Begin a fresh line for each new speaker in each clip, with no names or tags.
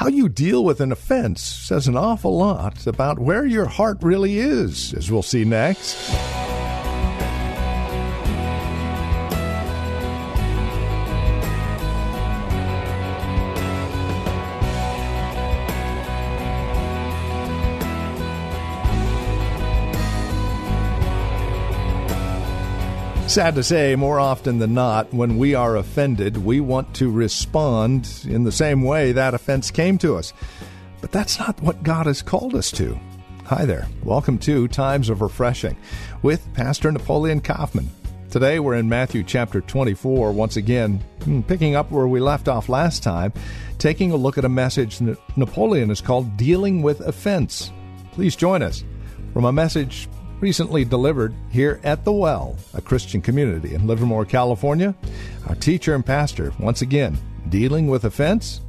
How you deal with an offense says an awful lot about where your heart really is, as we'll see next. Sad to say, more often than not, when we are offended, we want to respond in the same way that offense came to us. But that's not what God has called us to. Hi there. Welcome to Times of Refreshing with Pastor Napoleon Kaufman. Today we're in Matthew chapter 24, once again, hmm, picking up where we left off last time, taking a look at a message that Napoleon is called Dealing with Offense. Please join us from a message recently delivered here at The Well, a Christian community in Livermore, California. Our teacher and pastor, once again, dealing with offense.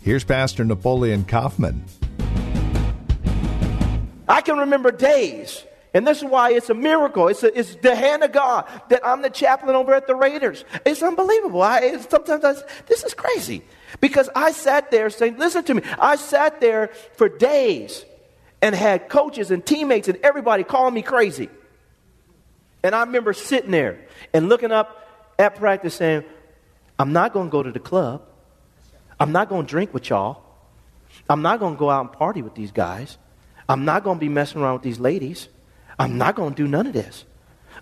Here's Pastor Napoleon Kaufman.
I can remember days, and this is why it's a miracle. It's, a, it's the hand of God that I'm the chaplain over at the Raiders. It's unbelievable. I, it's, sometimes I, this is crazy because I sat there saying, "Listen to me." I sat there for days and had coaches and teammates and everybody calling me crazy. And I remember sitting there and looking up at practice saying, I'm not going to go to the club. I'm not going to drink with y'all. I'm not going to go out and party with these guys. I'm not going to be messing around with these ladies. I'm not going to do none of this.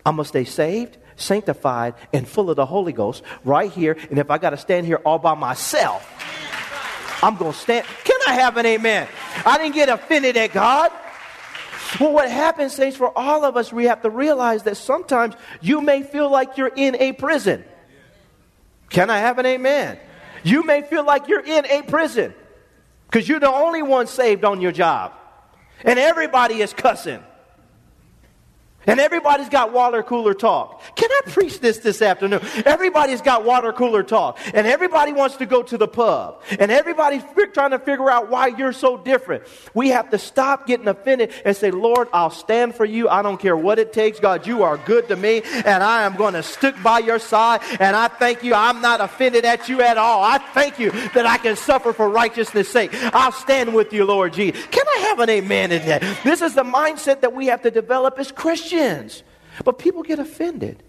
I'm going to stay saved, sanctified, and full of the Holy Ghost right here. And if I got to stand here all by myself, I'm going to stand. Can I have an amen? I didn't get offended at God. Well, what happens, saints, for all of us, we have to realize that sometimes you may feel like you're in a prison. Can I have an amen? You may feel like you're in a prison because you're the only one saved on your job, and everybody is cussing. And everybody's got water cooler talk. Can I preach this this afternoon? Everybody's got water cooler talk. And everybody wants to go to the pub. And everybody's trying to figure out why you're so different. We have to stop getting offended and say, Lord, I'll stand for you. I don't care what it takes. God, you are good to me. And I am going to stick by your side. And I thank you. I'm not offended at you at all. I thank you that I can suffer for righteousness' sake. I'll stand with you, Lord Jesus. Can I have an amen in that? This is the mindset that we have to develop as Christians. Christians. But people get offended.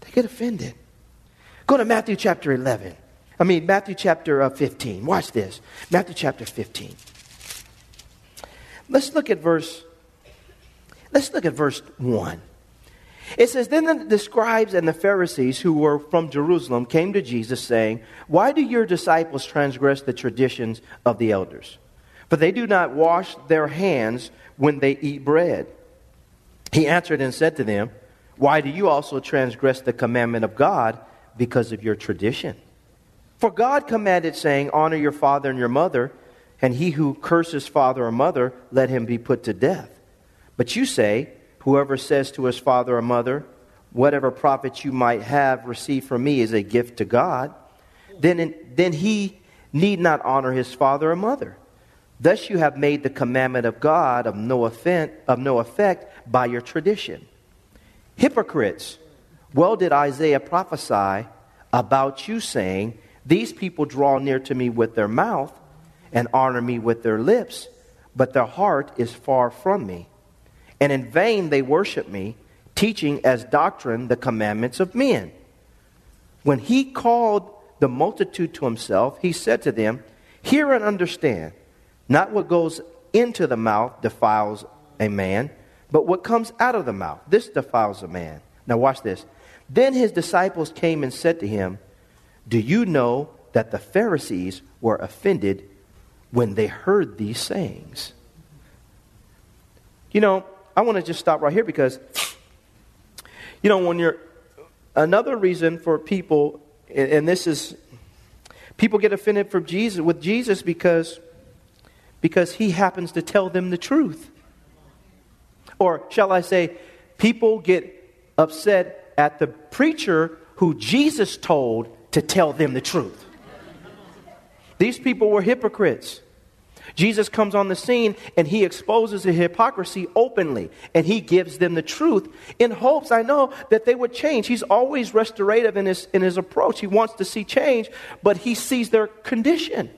They get offended. Go to Matthew chapter 11. I mean, Matthew chapter uh, 15. Watch this. Matthew chapter 15. Let's look at verse Let's look at verse 1. It says, Then the scribes and the Pharisees who were from Jerusalem came to Jesus, saying, Why do your disciples transgress the traditions of the elders? For they do not wash their hands when they eat bread. He answered and said to them, Why do you also transgress the commandment of God because of your tradition? For God commanded, saying, Honor your father and your mother, and he who curses father or mother, let him be put to death. But you say, Whoever says to his father or mother, Whatever profit you might have received from me is a gift to God, then, then he need not honor his father or mother. Thus you have made the commandment of God of no, offense, of no effect by your tradition. Hypocrites, well did Isaiah prophesy about you, saying, These people draw near to me with their mouth and honor me with their lips, but their heart is far from me. And in vain they worship me, teaching as doctrine the commandments of men. When he called the multitude to himself, he said to them, Hear and understand. Not what goes into the mouth defiles a man, but what comes out of the mouth. This defiles a man. Now, watch this. Then his disciples came and said to him, Do you know that the Pharisees were offended when they heard these sayings? You know, I want to just stop right here because, you know, when you're, another reason for people, and this is People get offended for Jesus with Jesus because, because he happens to tell them the truth. Or shall I say, people get upset at the preacher who Jesus told to tell them the truth. These people were hypocrites. Jesus comes on the scene and he exposes the hypocrisy openly and he gives them the truth in hopes, I know, that they would change. He's always restorative in his, in his approach. He wants to see change, but he sees their condition.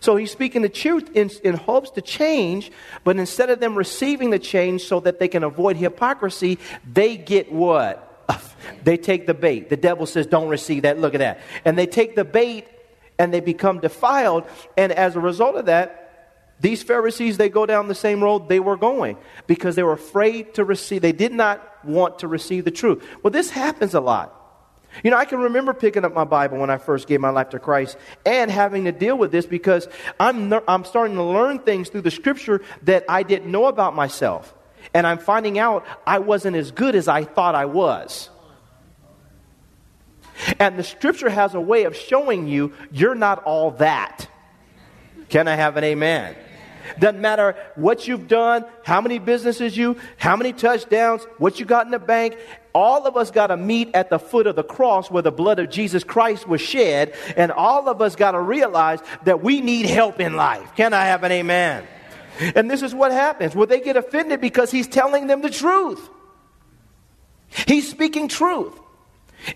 So he's speaking the truth in, in hopes to change, but instead of them receiving the change so that they can avoid hypocrisy, they get what? They take the bait. The devil says, Don't receive that. Look at that. And they take the bait and they become defiled. And as a result of that, these Pharisees, they go down the same road they were going because they were afraid to receive, they did not want to receive the truth. Well, this happens a lot. You know, I can remember picking up my Bible when I first gave my life to Christ and having to deal with this because I'm, I'm starting to learn things through the scripture that I didn't know about myself. And I'm finding out I wasn't as good as I thought I was. And the scripture has a way of showing you you're not all that. Can I have an amen? Doesn't matter what you've done, how many businesses you, how many touchdowns, what you got in the bank. All of us got to meet at the foot of the cross where the blood of Jesus Christ was shed, and all of us got to realize that we need help in life. Can I have an amen? And this is what happens. Well, they get offended because he's telling them the truth. He's speaking truth.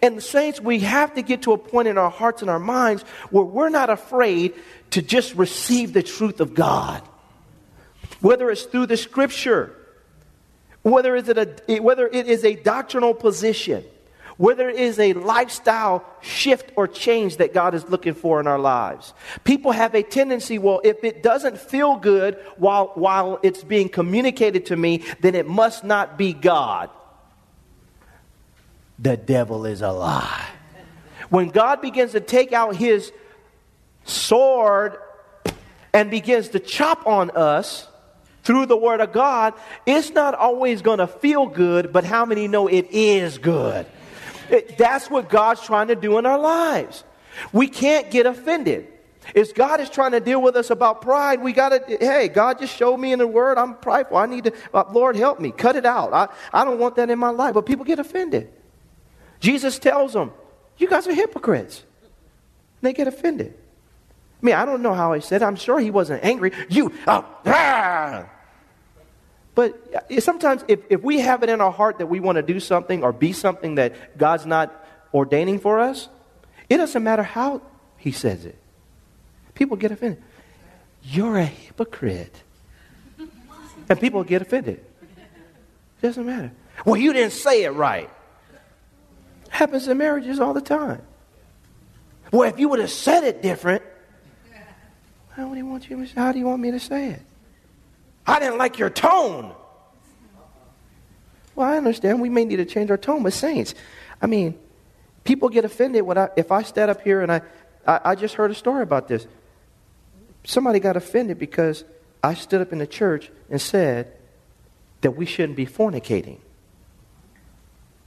And the saints, we have to get to a point in our hearts and our minds where we're not afraid to just receive the truth of God. Whether it's through the scripture, whether, it's a, whether it is a doctrinal position, whether it is a lifestyle shift or change that God is looking for in our lives. People have a tendency, well, if it doesn't feel good while, while it's being communicated to me, then it must not be God. The devil is a lie. When God begins to take out his sword and begins to chop on us through the Word of God, it's not always going to feel good, but how many know it is good? It, that's what God's trying to do in our lives. We can't get offended. If God is trying to deal with us about pride, we got to, hey, God just showed me in the Word I'm prideful. I need to, uh, Lord, help me. Cut it out. I, I don't want that in my life. But people get offended. Jesus tells them, you guys are hypocrites. And They get offended. I mean, I don't know how he said it. I'm sure he wasn't angry. You, oh, ah. But uh, sometimes if, if we have it in our heart that we want to do something or be something that God's not ordaining for us, it doesn't matter how he says it. People get offended. You're a hypocrite. And people get offended. It doesn't matter. Well, you didn't say it right. Happens in marriages all the time. Well, if you would have said it different, how do you want you? How do you want me to say it? I didn't like your tone. Well, I understand we may need to change our tone, but saints, I mean, people get offended when I, if I stand up here and I, I, I just heard a story about this. Somebody got offended because I stood up in the church and said that we shouldn't be fornicating.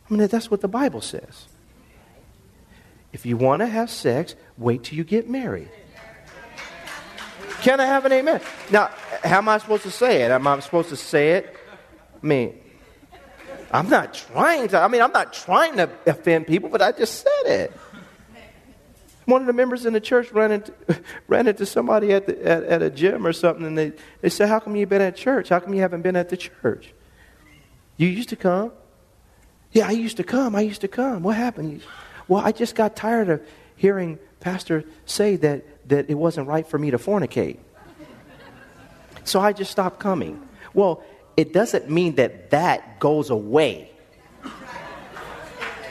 I mean, that's what the Bible says. If you want to have sex, wait till you get married. Can I have an amen? Now, how am I supposed to say it? Am I supposed to say it? I mean, I'm not trying to, I mean, I'm not trying to offend people, but I just said it. One of the members in the church ran into, ran into somebody at, the, at, at a gym or something, and they, they said, How come you've been at church? How come you haven't been at the church? You used to come. Yeah, I used to come. I used to come. What happened? Well, I just got tired of hearing Pastor say that that it wasn't right for me to fornicate. So I just stopped coming. Well, it doesn't mean that that goes away.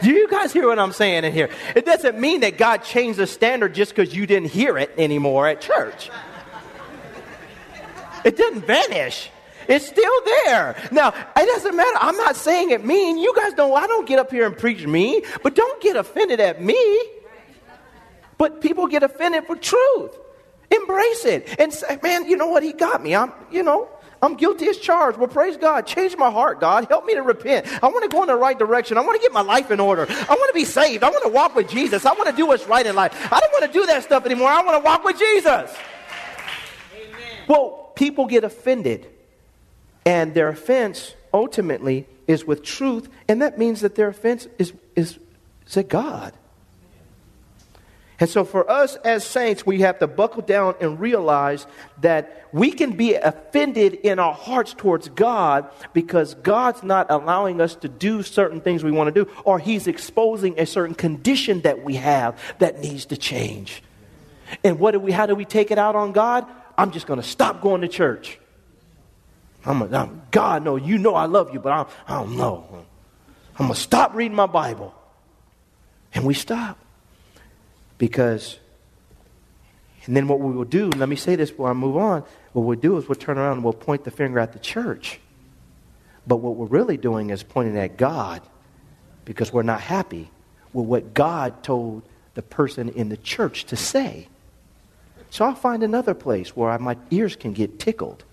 Do you guys hear what I'm saying in here? It doesn't mean that God changed the standard just because you didn't hear it anymore at church. It didn't vanish. It's still there. Now, it doesn't matter. I'm not saying it mean. You guys don't, I don't get up here and preach me, but don't get offended at me. But people get offended for truth. Embrace it and say, man, you know what? He got me. I'm, you know, I'm guilty as charged. Well, praise God. Change my heart, God. Help me to repent. I want to go in the right direction. I want to get my life in order. I want to be saved. I want to walk with Jesus. I want to do what's right in life. I don't want to do that stuff anymore. I want to walk with Jesus. Amen. Well, people get offended, and their offense ultimately is with truth, and that means that their offense is, is, is at God. And so, for us as saints, we have to buckle down and realize that we can be offended in our hearts towards God because God's not allowing us to do certain things we want to do, or He's exposing a certain condition that we have that needs to change. And what do we? How do we take it out on God? I'm just going to stop going to church. I'm, a, I'm God, no, you know I love you, but I'm, I don't know. I'm going to stop reading my Bible. And we stop. Because, and then what we will do, let me say this before I move on, what we'll do is we'll turn around and we'll point the finger at the church. But what we're really doing is pointing at God because we're not happy with what God told the person in the church to say. So I'll find another place where I, my ears can get tickled.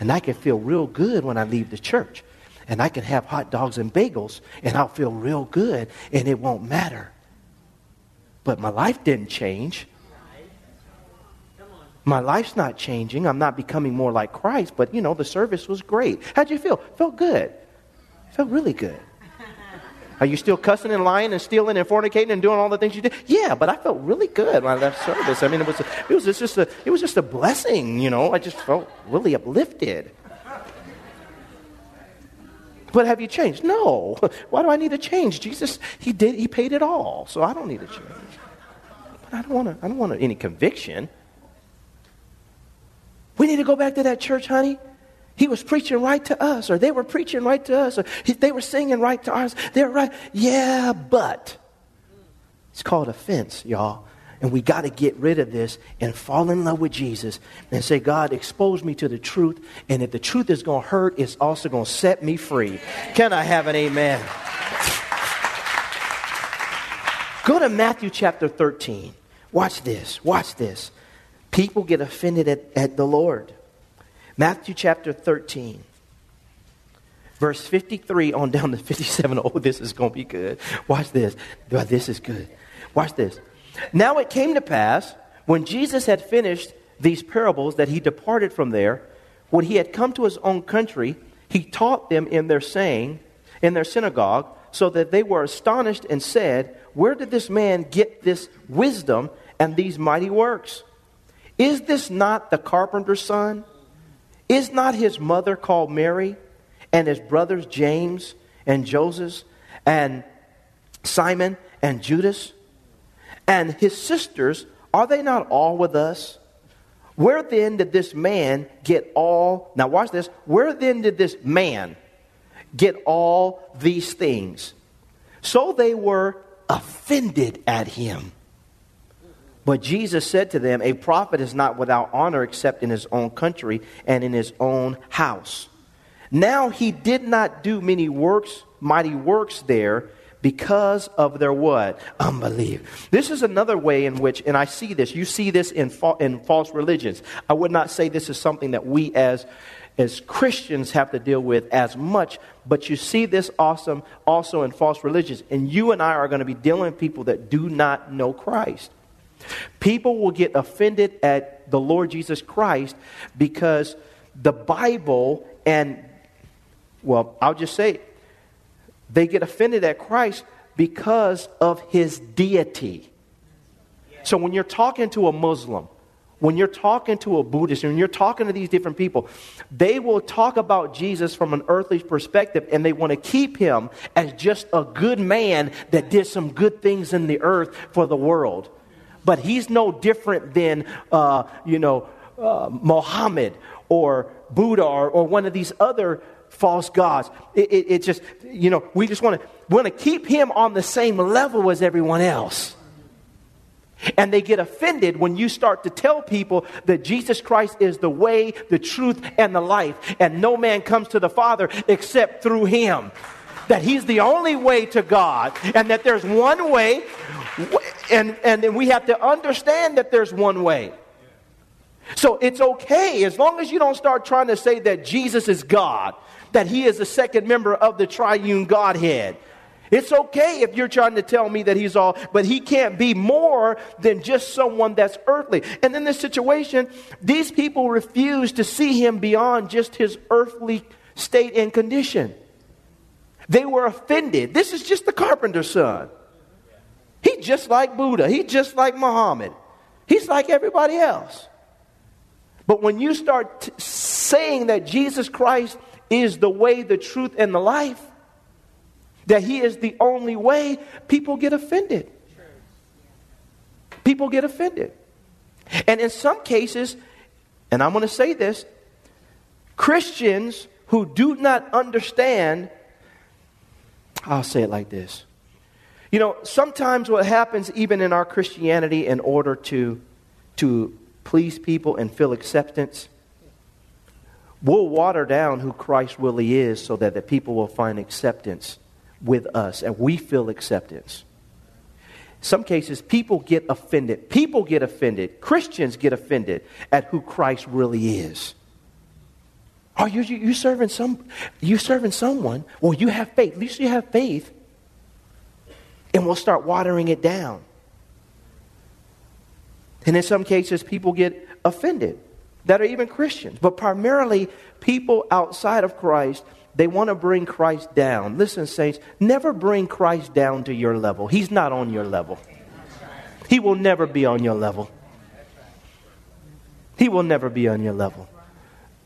And I can feel real good when I leave the church. And I can have hot dogs and bagels, and I'll feel real good, and it won't matter. But my life didn't change. My life's not changing. I'm not becoming more like Christ, but you know, the service was great. How'd you feel? Felt good. Felt really good. Are you still cussing and lying and stealing and fornicating and doing all the things you did? Yeah, but I felt really good when I left service. I mean, it was, a, it was just a, it was just a blessing, you know. I just felt really uplifted. But have you changed? No. Why do I need to change? Jesus, he did, he paid it all, so I don't need to change. But I don't want to, I don't want any conviction. We need to go back to that church, honey. He was preaching right to us, or they were preaching right to us, or they were singing right to us. They're right. Yeah, but it's called offense, y'all. And we got to get rid of this and fall in love with Jesus and say, God, expose me to the truth. And if the truth is going to hurt, it's also going to set me free. Can I have an amen? Go to Matthew chapter 13. Watch this. Watch this. People get offended at, at the Lord. Matthew chapter 13, verse 53 on down to 57. Oh, this is going to be good. Watch this. This is good. Watch this. Now it came to pass, when Jesus had finished these parables, that he departed from there. When he had come to his own country, he taught them in their saying, in their synagogue, so that they were astonished and said, Where did this man get this wisdom and these mighty works? Is this not the carpenter's son? Is not his mother called Mary, and his brothers James and Joseph, and Simon and Judas? And his sisters, are they not all with us? Where then did this man get all, now watch this, where then did this man get all these things. So they were offended at him. But Jesus said to them, A prophet is not without honor except in his own country and in his own house. Now he did not do many works, mighty works there, because of their what? Unbelief. This is another way in which, and I see this, you see this in, fa- in false religions. I would not say this is something that we as as Christians have to deal with as much, but you see this awesome also in false religions. And you and I are going to be dealing with people that do not know Christ. People will get offended at the Lord Jesus Christ because the Bible and, well, I'll just say, they get offended at Christ because of his deity. So when you're talking to a Muslim, when you're talking to a Buddhist, when you're talking to these different people, they will talk about Jesus from an earthly perspective and they want to keep him as just a good man that did some good things in the earth for the world. But he's no different than, uh, you know, uh, or Buddha or, or, one of these other false gods. It, it, it just, you know, we just want to want to keep him on the same level as everyone else. And they get offended when you start to tell people that Jesus Christ is the way, the truth, and the life, and no man comes to the Father except through him. That he's the only way to God, and that there's one way, and, and we have to understand that there's one way. So it's okay as long as you don't start trying to say that Jesus is God, that he is the second member of the triune Godhead. It's okay if you're trying to tell me that he's all, but he can't be more than just someone that's earthly. And in this situation, these people refuse to see him beyond just his earthly state and condition. They were offended. This is just the carpenter's son. He's just like Buddha. He's just like Muhammad. He's like everybody else. But when you start t- saying that Jesus Christ is the way, the truth, and the life, that He is the only way, people get offended. People get offended. And in some cases, and I'm going to say this Christians who do not understand, I'll say it like this. You know, sometimes what happens even in our Christianity in order to, to please people and feel acceptance, we'll water down who Christ really is so that the people will find acceptance with us and we feel acceptance. Some cases, people get offended. People get offended. Christians get offended at who Christ really is. Oh, Are you, you, you serving some you serving someone? Well, you have faith. At least you have faith. And we'll start watering it down. And in some cases, people get offended that are even Christians. But primarily, people outside of Christ, they want to bring Christ down. Listen, saints, never bring Christ down to your level. He's not on your level. He will never be on your level. He will never be on your level.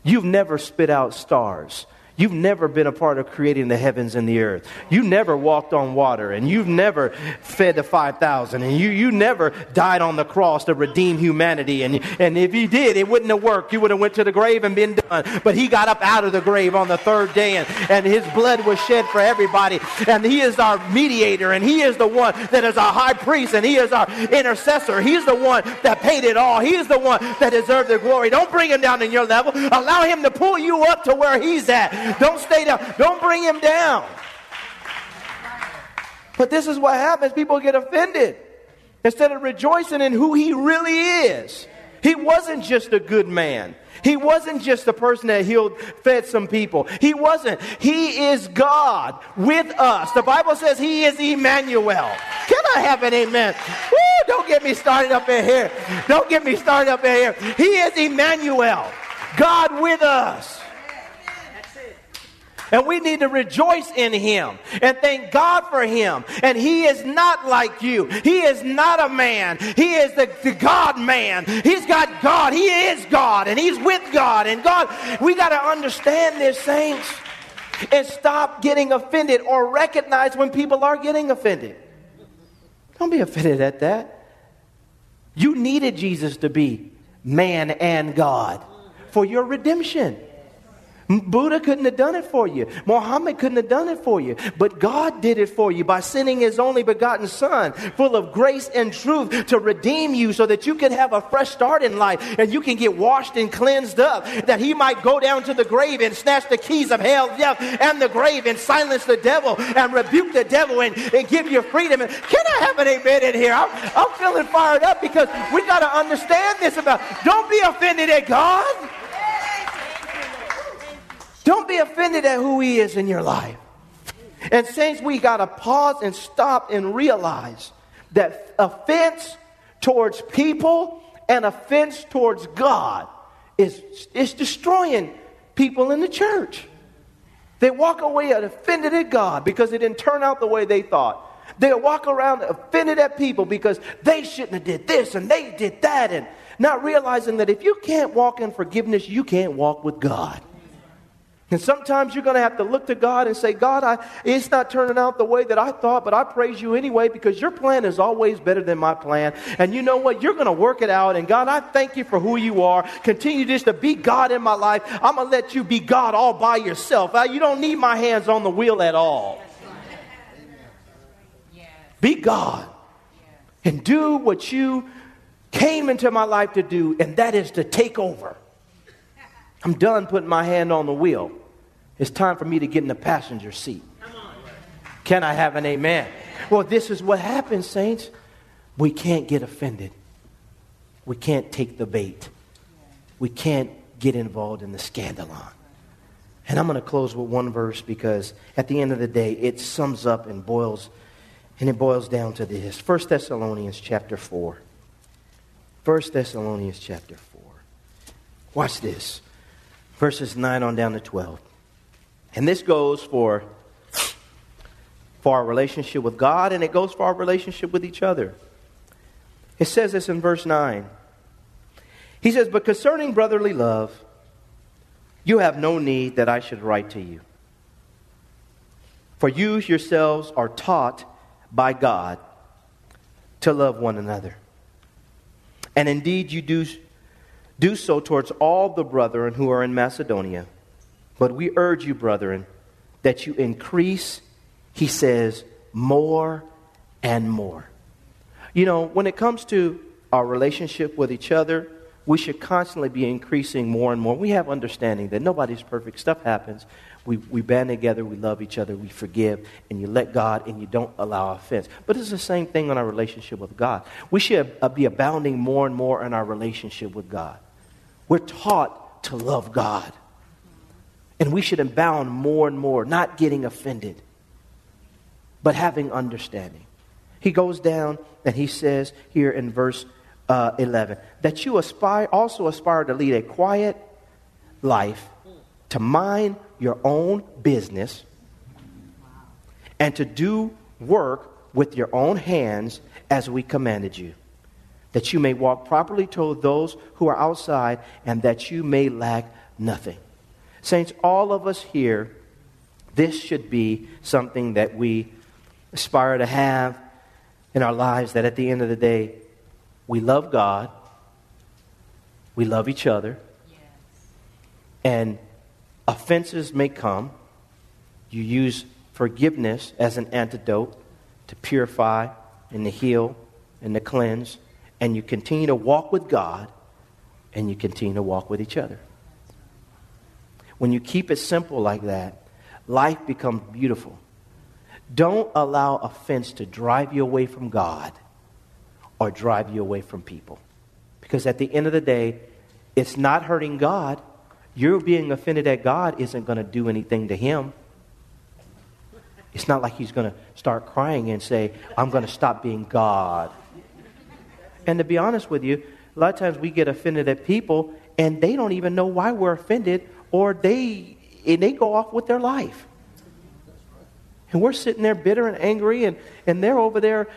You've never spit out stars. You've never been a part of creating the heavens and the earth. You never walked on water, and you've never fed the 5,000, and you, you never died on the cross to redeem humanity. And, and if you did, it wouldn't have worked. You would have went to the grave and been done. But he got up out of the grave on the third day, and, and his blood was shed for everybody. And he is our mediator, and he is the one that is our high priest, and he is our intercessor. He's the one that paid it all. He is the one that deserved the glory. Don't bring him down in your level. Allow him to pull you up to where he's at. Don't stay down. Don't bring him down. But this is what happens. People get offended instead of rejoicing in who he really is. He wasn't just a good man. He wasn't just a person that healed, fed some people. He wasn't. He is God with us. The Bible says he is Emmanuel. Can I have an amen? Woo, don't get me started up in here. Don't get me started up in here. He is Emmanuel. God with us. And we need to rejoice in him and thank God for him. And he is not like you. He is not a man. He is the, the God man. He's got God. He is God and he's with God. And God, we got to understand this, saints, and stop getting offended or recognize when people are getting offended. Don't be offended at that. You needed Jesus to be man and God for your redemption. Buddha couldn't have done it for you. Muhammad couldn't have done it for you. But God did it for you by sending his only begotten Son, full of grace and truth, to redeem you so that you can have a fresh start in life and you can get washed and cleansed up. That he might go down to the grave and snatch the keys of hell, death, and the grave and silence the devil and rebuke the devil and, and give you freedom. And can I have an amen in here? I'm, I'm feeling fired up because we got to understand this about don't be offended at God. Don't be offended at who He is in your life. And, saints, we got to pause and stop and realize that offense towards people and offense towards God is, is destroying people in the church. They walk away offended at God because it didn't turn out the way they thought. They walk around offended at people because they shouldn't have did this and they did that and not realizing that if you can't walk in forgiveness, you can't walk with God. And sometimes you're going to have to look to God and say, God, I, it's not turning out the way that I thought, but I praise you anyway because your plan is always better than my plan. And you know what? You're going to work it out. And God, I thank you for who you are. Continue just to be God in my life. I'm going to let you be God all by yourself. Uh, you don't need my hands on the wheel at all. Be God and do what you came into my life to do, and that is to take over. I'm done putting my hand on the wheel. It's time for me to get in the passenger seat. Can I have an amen? Well, this is what happens, saints. We can't get offended. We can't take the bait. we can't get involved in the scandalon. And I'm going to close with one verse because at the end of the day, it sums up and boils, and it boils down to this. 1 Thessalonians chapter 4. 1 Thessalonians chapter 4. Watch this. Verses 9 on down to 12. And this goes for, for our relationship with God, and it goes for our relationship with each other. It says this in verse 9. He says, But concerning brotherly love, you have no need that I should write to you. For you yourselves are taught by God to love one another. And indeed, you do, do so towards all the brethren who are in Macedonia. But we urge you, brethren, that you increase, he says, more and more. You know, when it comes to our relationship with each other, we should constantly be increasing more and more. We have understanding that nobody's perfect. Stuff happens. We, we band together, we love each other, we forgive, and you let God and you don't allow offense. But it's the same thing in our relationship with God. We should uh, be abounding more and more in our relationship with God. We're taught to love God. And we should abound more and more, not getting offended, but having understanding. He goes down and he says here in verse uh, 11 that you aspire also aspire to lead a quiet life to mind your own business and to do work with your own hands as we commanded you that you may walk properly toward those who are outside and that you may lack nothing saints all of us here this should be something that we aspire to have in our lives that at the end of the day we love God, we love each other, yes. and offenses may come. You use forgiveness as an antidote to purify and to heal and to cleanse, and you continue to walk with God and you continue to walk with each other. When you keep it simple like that, life becomes beautiful. Don't allow offense to drive you away from God or drive you away from people. Because at the end of the day, it's not hurting God. You're being offended at God isn't going to do anything to Him. It's not like He's going to start crying and say, I'm going to stop being God. And to be honest with you, a lot of times we get offended at people and they don't even know why we're offended or they, and they go off with their life. And we're sitting there bitter and angry, and, and they're over there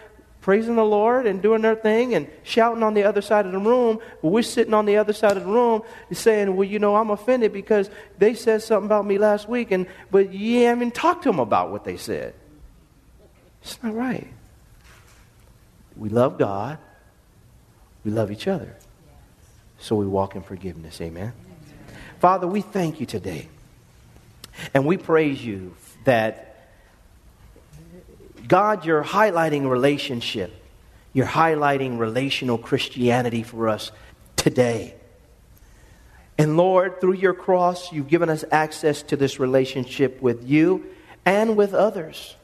praising the Lord and doing their thing and shouting on the other side of the room. we're sitting on the other side of the room saying, Well, you know, I'm offended because they said something about me last week, and but you haven't talked to them about what they said. It's not right. We love God, we love each other. So we walk in forgiveness. Amen. Father, we thank you today. And we praise you that God, you're highlighting relationship. You're highlighting relational Christianity for us today. And Lord, through your cross, you've given us access to this relationship with you and with others.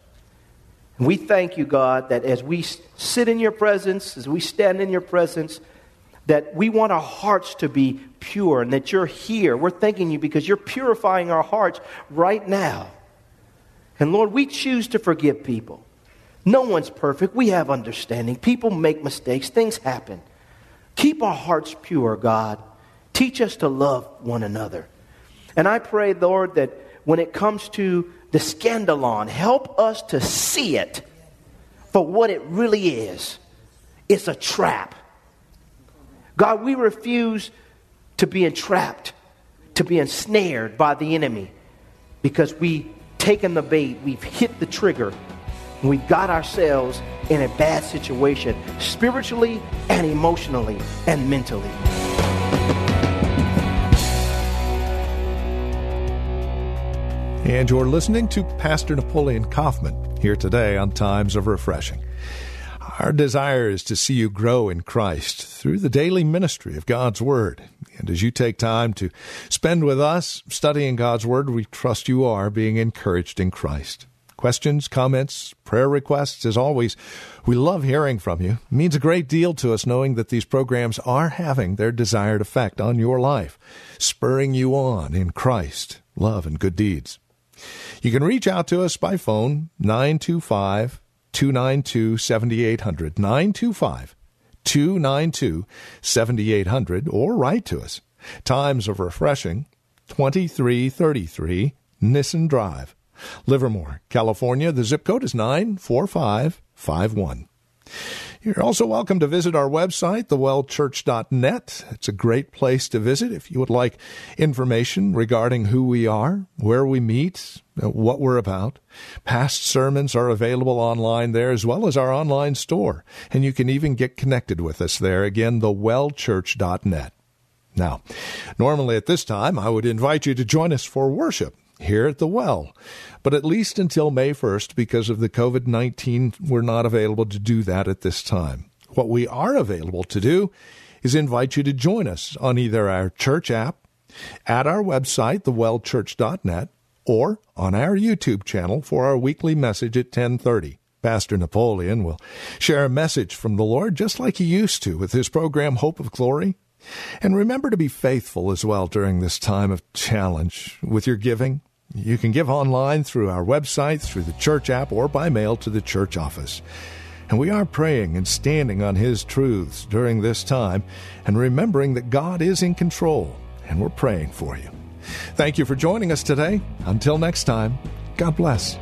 And we thank you, God, that as we sit in your presence, as we stand in your presence, that we want our hearts to be pure and that you're here. We're thanking you because you're purifying our hearts right now. And Lord, we choose to forgive people. No one's perfect. We have understanding. People make mistakes, things happen. Keep our hearts pure, God. Teach us to love one another. And I pray, Lord, that when it comes to the scandalon, help us to see it for what it really is. It's a trap. God, we refuse to be entrapped, to be ensnared by the enemy because we've taken the bait, we've hit the trigger, and we've got ourselves in a bad situation, spiritually and emotionally and mentally.
And you're listening to Pastor Napoleon Kaufman here today on Times of Refreshing. Our desire is to see you grow in Christ through the daily ministry of God's Word. And as you take time to spend with us studying God's Word, we trust you are being encouraged in Christ. Questions, comments, prayer requests, as always, we love hearing from you. It means a great deal to us knowing that these programs are having their desired effect on your life, spurring you on in Christ, love, and good deeds. You can reach out to us by phone 925 292 7800. 925 292 7800 or write to us. Times of Refreshing, 2333 Nissen Drive, Livermore, California. The zip code is 94551. You're also welcome to visit our website, thewellchurch.net. It's a great place to visit if you would like information regarding who we are, where we meet, uh, what we're about. Past sermons are available online there as well as our online store, and you can even get connected with us there. Again, thewellchurch.net. Now, normally at this time, I would invite you to join us for worship here at the well. But at least until May 1st, because of the COVID 19, we're not available to do that at this time. What we are available to do is invite you to join us on either our church app, at our website, thewellchurch.net, or on our YouTube channel for our weekly message at 1030. Pastor Napoleon will share a message from the Lord just like he used to with his program Hope of Glory and remember to be faithful as well during this time of challenge with your giving. You can give online through our website, through the church app, or by mail to the church office. And we are praying and standing on His truths during this time and remembering that God is in control, and we're praying for you. Thank you for joining us today. Until next time, God bless.